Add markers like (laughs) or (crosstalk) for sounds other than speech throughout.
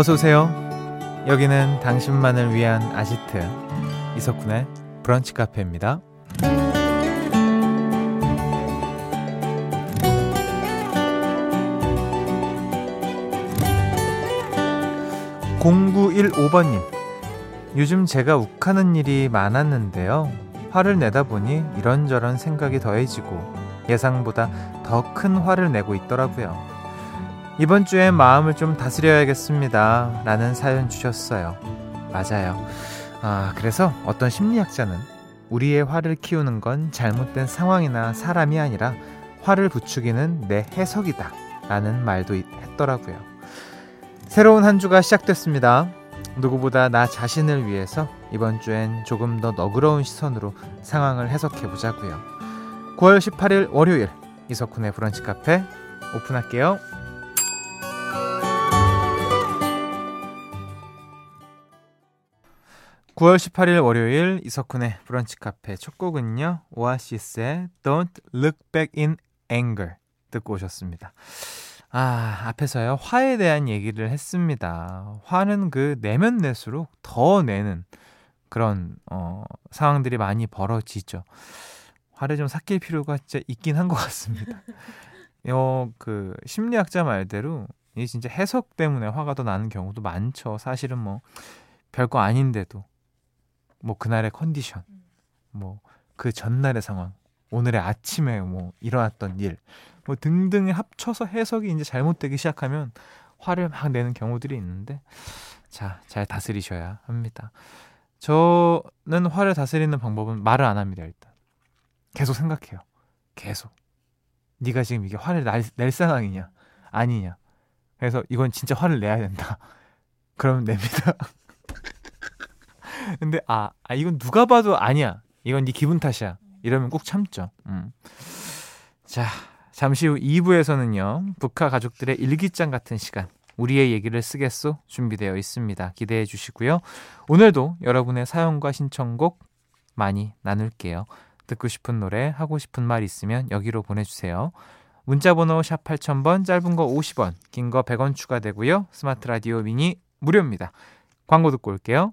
어서 오세요. 여기는 당신만을 위한 아지트 이석훈의 브런치 카페입니다. 0915번님. 요즘 제가 욱하는 일이 많았는데요. 화를 내다 보니 이런저런 생각이 더해지고 예상보다 더 큰 화를 내고 있더라고요. 이번 주에 마음을 좀 다스려야겠습니다. 라는 사연 주셨어요. 맞아요. 아, 그래서 어떤 심리학자는 우리의 화를 키우는 건 잘못된 상황이나 사람이 아니라 화를 부추기는 내 해석이다. 라는 말도 했더라고요. 새로운 한 주가 시작됐습니다. 누구보다 나 자신을 위해서 이번 주엔 조금 더 너그러운 시선으로 상황을 해석해 보자고요. 9월 18일 월요일 이석훈의 브런치 카페 오픈할게요. 9월 18일 월요일 이석훈의 브런치 카페 첫 곡은요. 오아시스의 Don't Look Back in Anger 듣고 오셨습니다. 아, 앞에서요. 화에 대한 얘기를 했습니다. 화는 그 내면 낼수록 더 내는 그런 어 상황들이 많이 벌어지죠. 화를 좀 삭힐 필요가 진짜 있긴 한 것 같습니다. (laughs) 어, 그 심리학자 말대로 이게 진짜 해석 때문에 화가 더 나는 경우도 많죠. 사실은 뭐 별거 아닌데도 뭐 그날의 컨디션, 뭐 그 전날의 상황, 오늘의 아침에 뭐 일어났던 일, 뭐 등등에 합쳐서 해석이 이제 잘못되기 시작하면 화를 막 내는 경우들이 있는데 자, 잘 다스리셔야 합니다. 저는 화를 다스리는 방법은 말을 안 합니다, 일단. 계속 생각해요. 계속. 네가 지금 이게 화를 날, 낼 상황이냐? 아니냐? 그래서 이건 진짜 화를 내야 된다. (laughs) 그러면 냅니다. 근데 아, 아 이건 누가 봐도 아니야. 이건 네 기분 탓이야. 이러면 꼭 참죠. 음. 자, 잠시 후 2부에서는요. 북한 가족들의 일기장 같은 시간. 우리의 얘기를 쓰겠소 준비되어 있습니다. 기대해 주시고요. 오늘도 여러분의 사연과 신청곡 많이 나눌게요. 듣고 싶은 노래, 하고 싶은 말 있으면 여기로 보내주세요. 문자번호 샵 8000번, 짧은 거 50원, 긴 거 100원 추가되고요. 스마트 라디오 미니 무료입니다. 광고 듣고 올게요.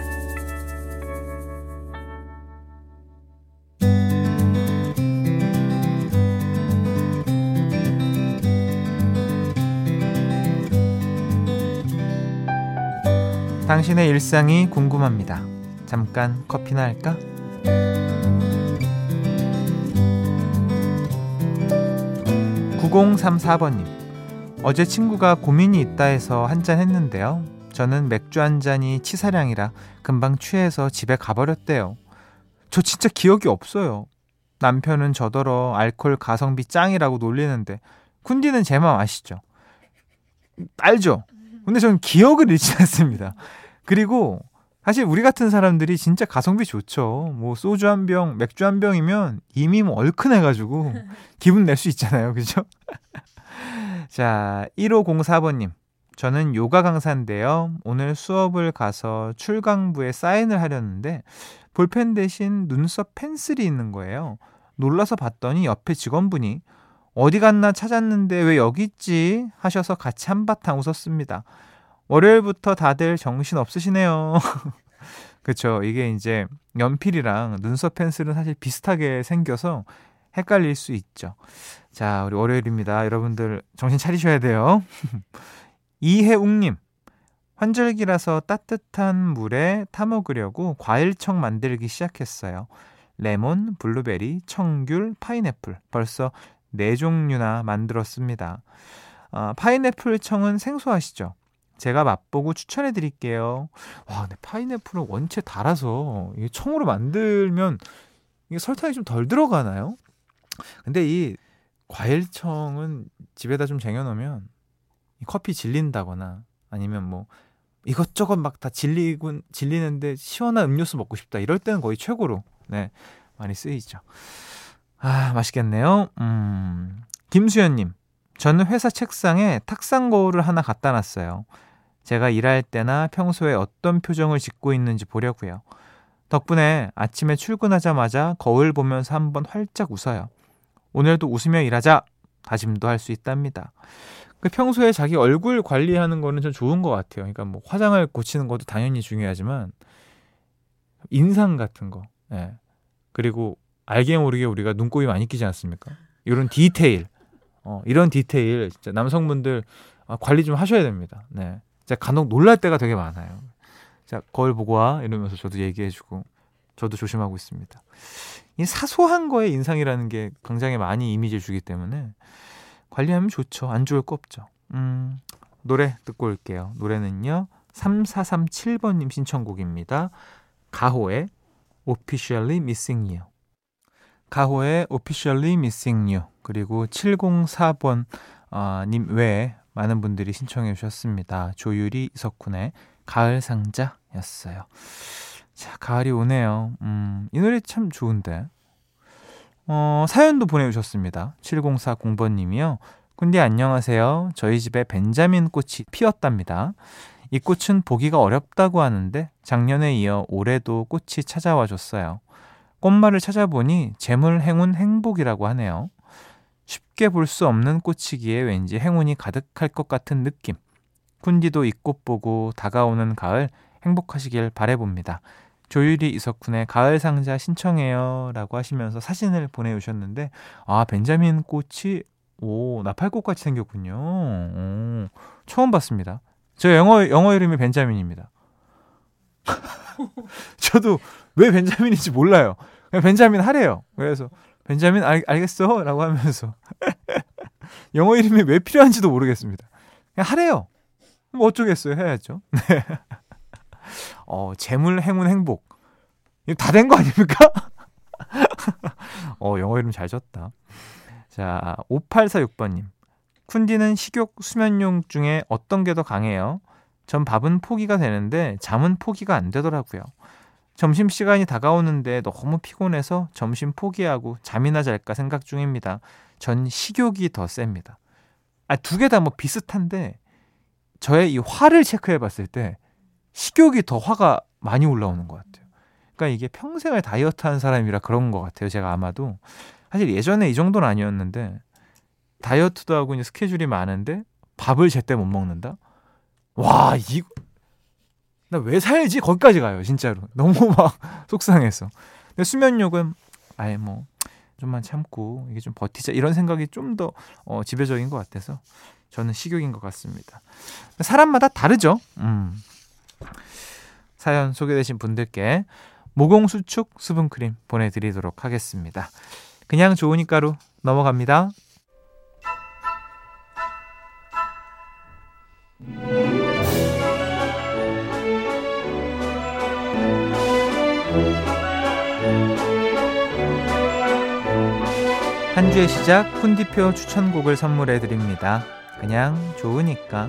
당신의 일상이 궁금합니다. 잠깐 커피나 할까? 9034번님. 어제 친구가 고민이 있다 해서 한잔 했는데요. 저는 맥주 한 잔이 치사량이라 금방 취해서 집에 가버렸대요. 저 진짜 기억이 없어요. 남편은 저더러 알콜 가성비 짱이라고 놀리는데 쿤디는 제 마음 아시죠? 알죠? 근데 저는 기억을 잃지 않습니다. 그리고 사실 우리 같은 사람들이 진짜 가성비 좋죠. 뭐 소주 한 병, 맥주 한 병이면 이미 뭐 얼큰해가지고 (laughs) 기분 낼 수 있잖아요. 그죠? (laughs) 자, 1504번님. 저는 요가 강사인데요. 오늘 수업을 가서 출강부에 사인을 하려는데 볼펜 대신 눈썹 펜슬이 있는 거예요. 놀라서 봤더니 옆에 직원분이 어디 갔나 찾았는데 왜 여기 있지? 하셔서 같이 한바탕 웃었습니다. 월요일부터 다들 정신 없으시네요. (laughs) 그쵸. 이게 이제 연필이랑 눈썹 펜슬은 사실 비슷하게 생겨서 헷갈릴 수 있죠. 자, 우리 월요일입니다. 여러분들 정신 차리셔야 돼요. (laughs) 이혜웅님, 환절기라서 따뜻한 물에 타먹으려고 과일청 만들기 시작했어요. 레몬, 블루베리, 청귤, 파인애플. 벌써 네 종류나 만들었습니다. 아, 파인애플 청은 생소하시죠? 제가 맛보고 추천해 드릴게요. 와, 근데 파인애플은 원체 달아서 이게 청으로 만들면 이게 설탕이 좀 덜 들어가나요? 근데 이 과일청은 집에다 좀 쟁여놓으면 이 커피 질린다거나 아니면 뭐 이것저것 막 다 질리군 질리는데 시원한 음료수 먹고 싶다 이럴 때는 거의 최고로 네 많이 쓰이죠. 아 맛있겠네요. 음 김수현님 저는 회사 책상에 탁상 거울을 하나 갖다 놨어요. 제가 일할 때나 평소에 어떤 표정을 짓고 있는지 보려고요. 덕분에 아침에 출근하자마자 거울 보면서 한번 활짝 웃어요. 오늘도 웃으며 일하자 다짐도 할 수 있답니다. 그 평소에 자기 얼굴 관리하는 거는 좀 좋은 것 같아요. 그러니까 뭐 화장을 고치는 것도 당연히 중요하지만 인상 같은 거, 예. 그리고 알게 모르게 우리가 눈곱이 많이 끼지 않습니까? 이런 디테일, 어, 이런 디테일 진짜 남성분들 아, 관리 좀 하셔야 됩니다. 네, 제가 간혹 놀랄 때가 되게 많아요. 자 거울 보고 와 이러면서 저도 얘기해주고 저도 조심하고 있습니다. 이 사소한 거에 인상이라는 게 굉장히 많이 이미지를 주기 때문에 관리하면 좋죠. 안 좋을 거 없죠. 음, 노래 듣고 올게요. 노래는요. 3437번님 신청곡입니다. 가호의 Officially Missing You. 가호의 Officially Missing You. 그리고 704번 어, 님 외에 많은 분들이 신청해 주셨습니다. 조유리, 이석훈의 가을 상자였어요. 자, 가을이 오네요. 음, 이 노래 참 좋은데. 어, 사연도 보내주셨습니다. 7040번님이요. 군디 안녕하세요. 저희 집에 벤자민 꽃이 피었답니다. 이 꽃은 보기가 어렵다고 하는데 작년에 이어 올해도 꽃이 찾아와 줬어요. 꽃말을 찾아보니 재물, 행운, 행복이라고 하네요. 쉽게 볼 수 없는 꽃이기에 왠지 행운이 가득할 것 같은 느낌. 군디도 이 꽃 보고 다가오는 가을 행복하시길 바래봅니다. 조유리 이석훈의 가을 상자 신청해요 라고 하시면서 사진을 보내주셨는데 아 벤자민 꽃이 오 나팔꽃 같이 생겼군요. 오, 처음 봤습니다. 저 영어 영어 이름이 벤자민입니다. (laughs) 저도 왜 벤자민인지 몰라요. 그냥 벤자민 하래요. 그래서 벤자민 알, 알겠어 라고 하면서 (laughs) 영어 이름이 왜 필요한지도 모르겠습니다 그냥 하래요 뭐 어쩌겠어요 해야죠 (laughs) 네. 어, 재물, 행운, 행복. 다된 거 아닙니까? (laughs) 어, 영어 이름 잘 졌다. 자, 5846번님. 쿤디는 식욕, 수면용 중에 어떤 게 더 강해요? 전 밥은 포기가 되는데 잠은 포기가 안 되더라고요. 점심시간이 다가오는데 너무 피곤해서 점심 포기하고 잠이나 잘까 생각 중입니다. 전 식욕이 더 셉니다. 아, 두 개 다 뭐 비슷한데 저의 이 화를 체크해 봤을 때 식욕이 더 화가 많이 올라오는 것 같아요. 그러니까 이게 평생을 다이어트 한 사람이라 그런 것 같아요. 제가 아마도. 사실 예전에 이 정도는 아니었는데 다이어트도 하고 이제 스케줄이 많은데 밥을 제때 못 먹는다? 와, 이, 나 왜 살지? 거기까지 가요, 진짜로. (laughs) 너무 막 속상해서. 근데 수면욕은, 아예 뭐, 좀만 참고, 이게 좀 버티자. 이런 생각이 좀 더 어, 지배적인 것 같아서 저는 식욕인 것 같습니다. 사람마다 다르죠. 음. 사연 소개되신 분들께 모공 수축 수분크림 보내드리도록 하겠습니다. 그냥 좋으니까로 넘어갑니다. 한 주의 시작 쿤디표 추천곡을 선물해 드립니다. 그냥 좋으니까.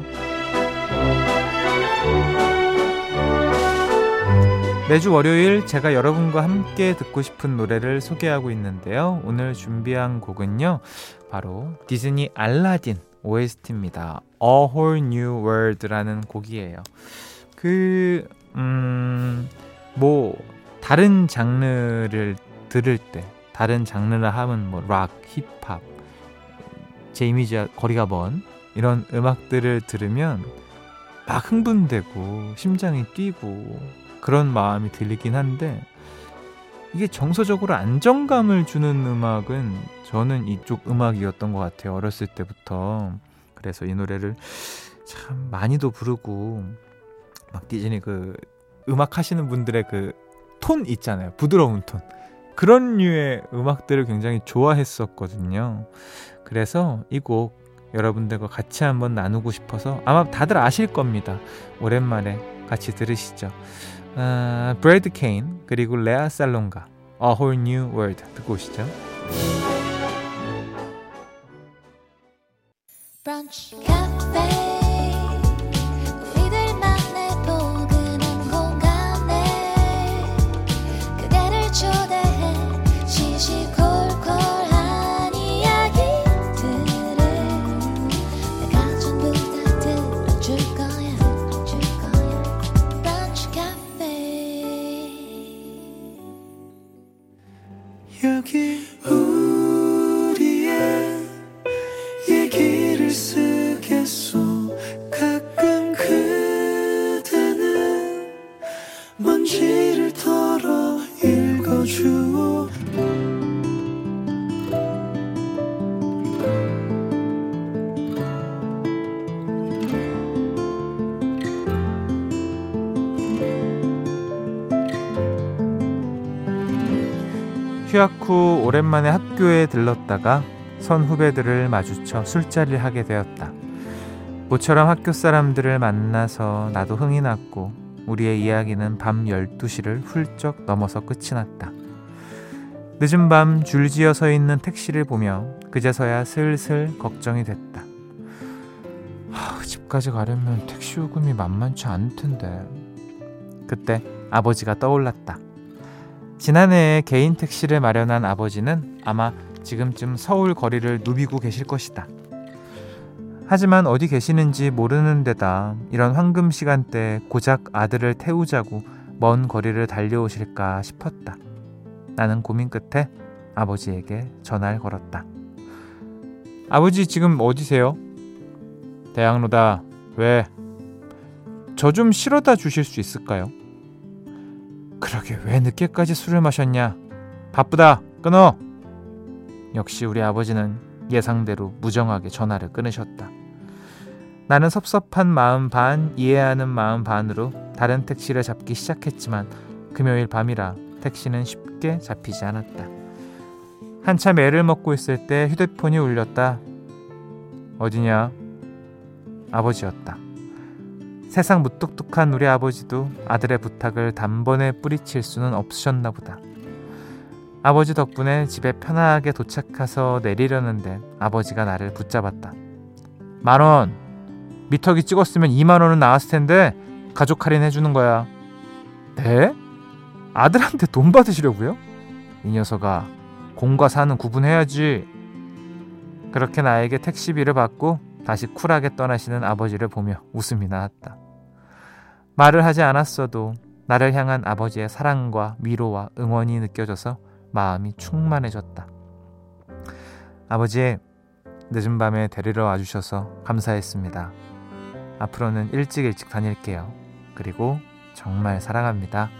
매주 월요일 제가 여러분과 함께 듣고 싶은 노래를 소개하고 있는데요. 오늘 준비한 곡은요. 바로 디즈니 알라딘 OST입니다. A Whole New World라는 곡이에요. 그, 음, 뭐, 다른 장르를 들을 때, 다른 장르라 하면 뭐, 락, 힙합, 제 이미지와 거리가 먼 이런 음악들을 들으면 막 흥분되고, 심장이 뛰고, 그런 마음이 들리긴 한데 이게 정서적으로 안정감을 주는 음악은 저는 이쪽 음악이었던 것 같아요. 어렸을 때부터. 그래서 이 노래를 참 많이도 부르고 막 디즈니 그 음악 하시는 분들의 그 톤 있잖아요. 부드러운 톤. 그런 류의 음악들을 굉장히 좋아했었거든요. 그래서 이 곡 여러분들과 같이 한번 나누고 싶어서 아마 다들 아실 겁니다. 오랜만에 같이 들으시죠. 아, 브래드 케인 그리고 레아 살롱가 A Whole New World 듣고 오시죠. 브런치, 먼지를 털어 읽어주오 휴학 후 오랜만에 학교에 들렀다가 선 후배들을 마주쳐 술자리를 하게 되었다. 모처럼 학교 사람들을 만나서 나도 흥이 났고 우리의 이야기는 밤 12시를 훌쩍 넘어서 끝이 났다. 늦은 밤 줄지어 서 있는 택시를 보며 그제서야 슬슬 걱정이 됐다. 하, 집까지 가려면 택시 요금이 만만치 않을 텐데. 그때 아버지가 떠올랐다. 지난해에 개인 택시를 마련한 아버지는 아마 지금쯤 서울 거리를 누비고 계실 것이다. 하지만 어디 계시는지 모르는 데다 이런 황금 시간대에 고작 아들을 태우자고 먼 거리를 달려오실까 싶었다. 나는 고민 끝에 아버지에게 전화를 걸었다. 아버지 지금 어디세요? 대학로다. 왜? 저 좀 실어다 주실 수 있을까요? 그러게 왜 늦게까지 술을 마셨냐? 바쁘다. 끊어. 역시 우리 아버지는 예상대로 무정하게 전화를 끊으셨다. 나는 섭섭한 마음 반, 이해하는 마음 반으로 다른 택시를 잡기 시작했지만 금요일 밤이라 택시는 쉽게 잡히지 않았다. 한참 애를 먹고 있을 때 휴대폰이 울렸다. 어디냐? 아버지였다. 세상 무뚝뚝한 우리 아버지도 아들의 부탁을 단번에 뿌리칠 수는 없으셨나 보다. 아버지 덕분에 집에 편하게 도착해서 내리려는데 아버지가 나를 붙잡았다. 만 원! 미터기 찍었으면 2만 원은 나왔을 텐데 가족 할인 해주는 거야. 네? 아들한테 돈 받으시려고요? 이 녀석아, 공과 사는 구분해야지. 그렇게 나에게 택시비를 받고 다시 쿨하게 떠나시는 아버지를 보며 웃음이 나왔다. 말을 하지 않았어도 나를 향한 아버지의 사랑과 위로와 응원이 느껴져서 마음이 충만해졌다. 아버지, 늦은 밤에 데리러 와주셔서 감사했습니다. 앞으로는 일찍 일찍 다닐게요. 그리고 정말 사랑합니다.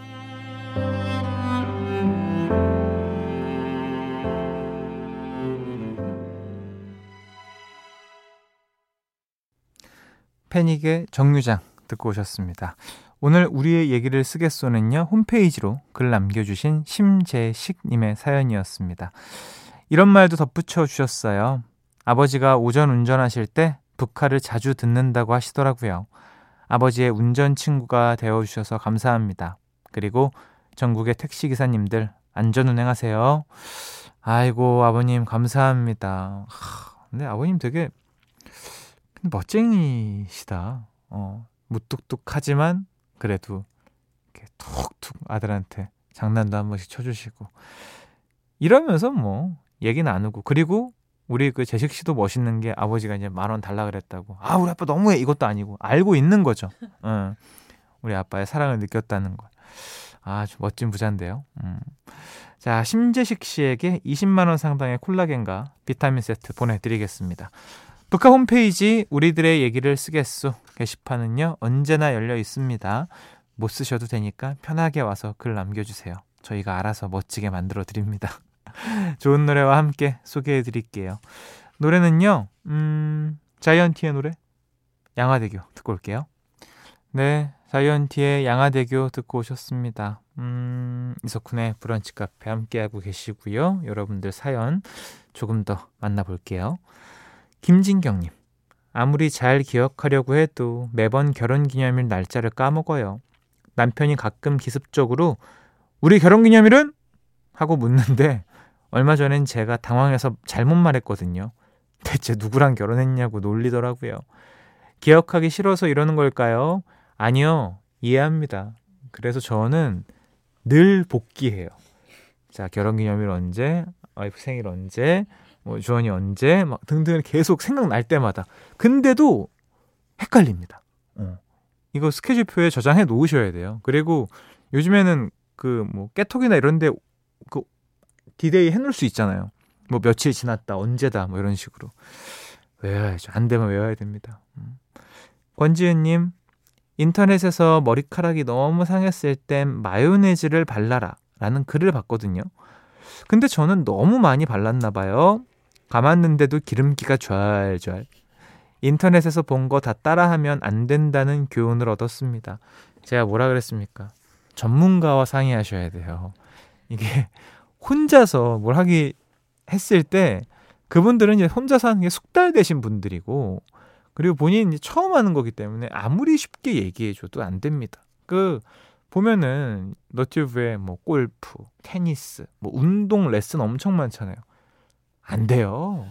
패닉의 정류장 듣고 오셨습니다. 오늘 우리의 얘기를 쓰겠소는요, 홈페이지로 글 남겨주신 심재식님의 사연이었습니다. 이런 말도 덧붙여 주셨어요. 아버지가 오전 운전하실 때 북카를 자주 듣는다고 하시더라고요. 아버지의 운전 친구가 되어 주셔서 감사합니다. 그리고 전국의 택시 기사님들 안전 운행하세요. 아이고, 아버님, 감사합니다. 하, 근데 아버님 되게 멋쟁이시다. 어, 무뚝뚝하지만 그래도 이렇게 툭툭 아들한테 장난도 한 번씩 쳐주시고 이러면서 뭐 얘기 나누고 그리고 우리 그 재식 씨도 멋있는 게 아버지가 이제 만 원 달라 그랬다고 아 우리 아빠 너무해 이것도 아니고 알고 있는 거죠. (laughs) 어, 우리 아빠의 사랑을 느꼈다는 거. 아주 멋진 부자인데요. 음. 자 심재식 씨에게 20만 원 상당의 콜라겐과 비타민 세트 보내드리겠습니다. 북카 홈페이지 우리들의 얘기를 쓰겠소 게시판은요 언제나 열려 있습니다. 못 쓰셔도 되니까 편하게 와서 글 남겨주세요. 저희가 알아서 멋지게 만들어 드립니다. (laughs) 좋은 노래와 함께 소개해 드릴게요. 노래는요, 음, 자이언티의 노래? 양화대교 듣고 올게요. 네, 자이언티의 양화대교 듣고 오셨습니다. 음, 이석훈의 브런치 카페 함께하고 계시고요. 여러분들 사연 조금 더 만나볼게요. 김진경님, 아무리 잘 기억하려고 해도 매번 결혼 기념일 날짜를 까먹어요. 남편이 가끔 기습적으로 우리 결혼 기념일은? 하고 묻는데 얼마 전엔 제가 당황해서 잘못 말했거든요. 대체 누구랑 결혼했냐고 놀리더라고요. 기억하기 싫어서 이러는 걸까요? 아니요, 이해합니다. 그래서 저는 늘 복기해요. 자, 결혼 기념일 언제? 와이프 생일 언제? 뭐 주원이 언제 막 등등 계속 생각날 때마다 근데도 헷갈립니다. 어. 이거 스케줄표에 저장해 놓으셔야 돼요. 그리고 요즘에는 그 뭐 깨톡이나 이런 데 그 디데이 해놓을 수 있잖아요. 뭐 며칠 지났다, 언제다, 뭐 이런 식으로. 외워야죠. 안 되면 외워야 됩니다. 음. 권지은님, 인터넷에서 머리카락이 너무 상했을 땐 마요네즈를 발라라 라는 글을 봤거든요. 근데 저는 너무 많이 발랐나 봐요. 감았는데도 기름기가 좔좔. 인터넷에서 본 거 다 따라하면 안 된다는 교훈을 얻었습니다. 제가 뭐라 그랬습니까? 전문가와 상의하셔야 돼요. 이게 혼자서 뭘 하기 했을 때 그분들은 이제 혼자서 하는 게 숙달되신 분들이고 그리고 본인이 처음 하는 거기 때문에 아무리 쉽게 얘기해줘도 안 됩니다. 그 보면은 너튜브에 뭐 골프, 테니스, 뭐 운동 레슨 엄청 많잖아요. 안 돼요.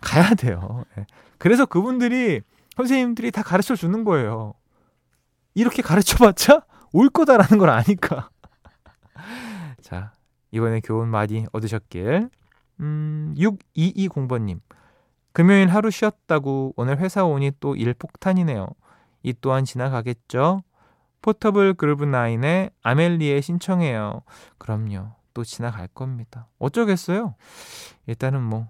가야 돼요. 네. 그래서 그분들이 선생님들이 다 가르쳐 주는 거예요. 이렇게 가르쳐 봤자 올 거다라는 걸 아니까. (laughs) 자, 이번에 교훈 많이 얻으셨길. 음, 6220번님. 금요일 하루 쉬었다고 오늘 회사 오니 또 일 폭탄이네요. 이 또한 지나가겠죠? 포터블 그루브 나인의 아멜리에 신청해요. 그럼요. 또 지나갈 겁니다. 어쩌겠어요? 일단은 뭐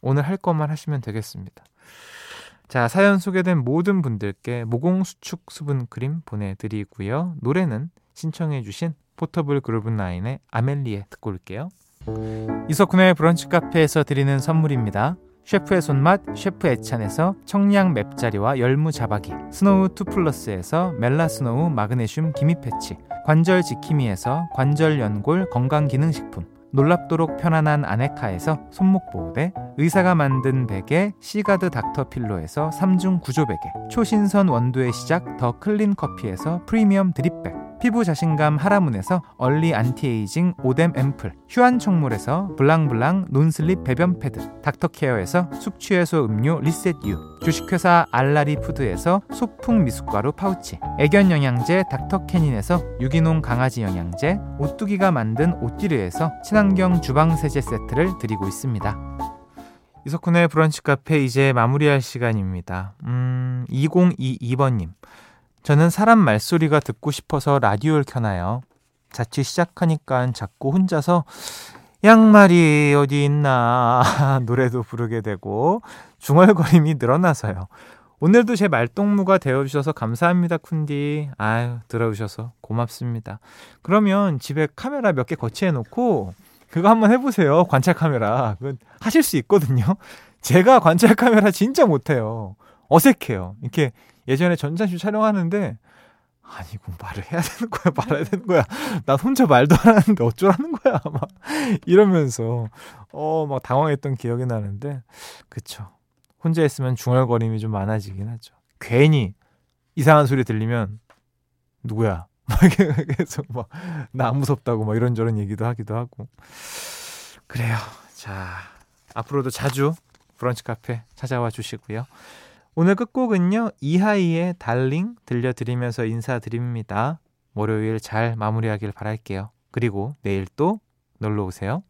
오늘 할 것만 하시면 되겠습니다. 자, 사연 소개된 모든 분들께 모공 수축 수분 크림 보내 드리고요. 노래는 신청해 주신 포터블 그루브 나인의 아멜리에 듣고 올게요. 이석훈의 브런치 카페에서 드리는 선물입니다. 셰프의 손맛 셰프 애찬에서 청량 맵자리와 열무 자박이 스노우 투플러스에서 멜라스노우 마그네슘 기미 패치 관절 지킴이에서 관절 연골 건강기능식품 놀랍도록 편안한 아네카에서 손목 보호대 의사가 만든 베개 시가드 닥터필로에서 3중 구조 베개 초신선 원두의 시작 더 클린 커피에서 프리미엄 drip bag 피부 자신감 하라문에서 early anti-aging 오뎀 앰플 휴안 청물에서 블랑블랑 non-slip 배변 패드 닥터케어에서 숙취해소 음료 리셋유 주식회사 알라리 푸드에서 소풍 미숫가루 파우치 애견 영양제 닥터캐닌에서 유기농 강아지 영양제 오뚜기가 만든 오띠르에서 친환경 주방 세제 세트를 드리고 있습니다. 이석훈의 브런치 카페 이제 마무리할 시간입니다. 음, 2022번님. 저는 사람 말소리가 듣고 싶어서 라디오를 켜나요. 자취 시작하니까 자꾸 혼자서 양말이 어디 있나 (laughs) 노래도 부르게 되고 중얼거림이 늘어나서요. 오늘도 제 말동무가 되어주셔서 감사합니다, 쿤디. 아유, 들어주셔서 고맙습니다. 그러면 집에 카메라 몇 개 거치해놓고 그거 한번 해보세요. 관찰 카메라. 그 하실 수 있거든요. 제가 관찰 카메라 진짜 못해요. 어색해요. 이렇게 예전에 전자쇼 촬영하는데 아니 이거 말을 해야 되는 거야 말아야 되는 거야. 난 혼자 말도 안 하는데 어쩌라는 거야 (laughs) 막 이러면서. 어 막 당황했던 기억이 나는데. 그쵸. 혼자 있으면 중얼거림이 좀 많아지긴 하죠. 괜히 이상한 소리 들리면 누구야? (laughs) 막 계속 막 나 안 무섭다고 막 이런저런 얘기도 하기도 하고. 그래요. 자 앞으로도 자주 브런치 카페 찾아와 주시고요 오늘 끝곡은요. 이하이의 달링 들려드리면서 인사드립니다. 월요일 잘 마무리하길 바랄게요. 그리고 내일 또 놀러 오세요.